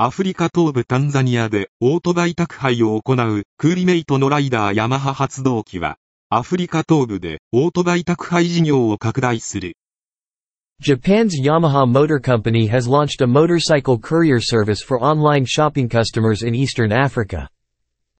アフリカ東部タンザニアでオートバイ宅配を行うクーリメイトのライダーヤマハ発動機は、アフリカ東部でオートバイ宅配事業を拡大する。Japan's Yamaha Motor Company has launched a motorcycle courier service for online shopping customers in Eastern Africa.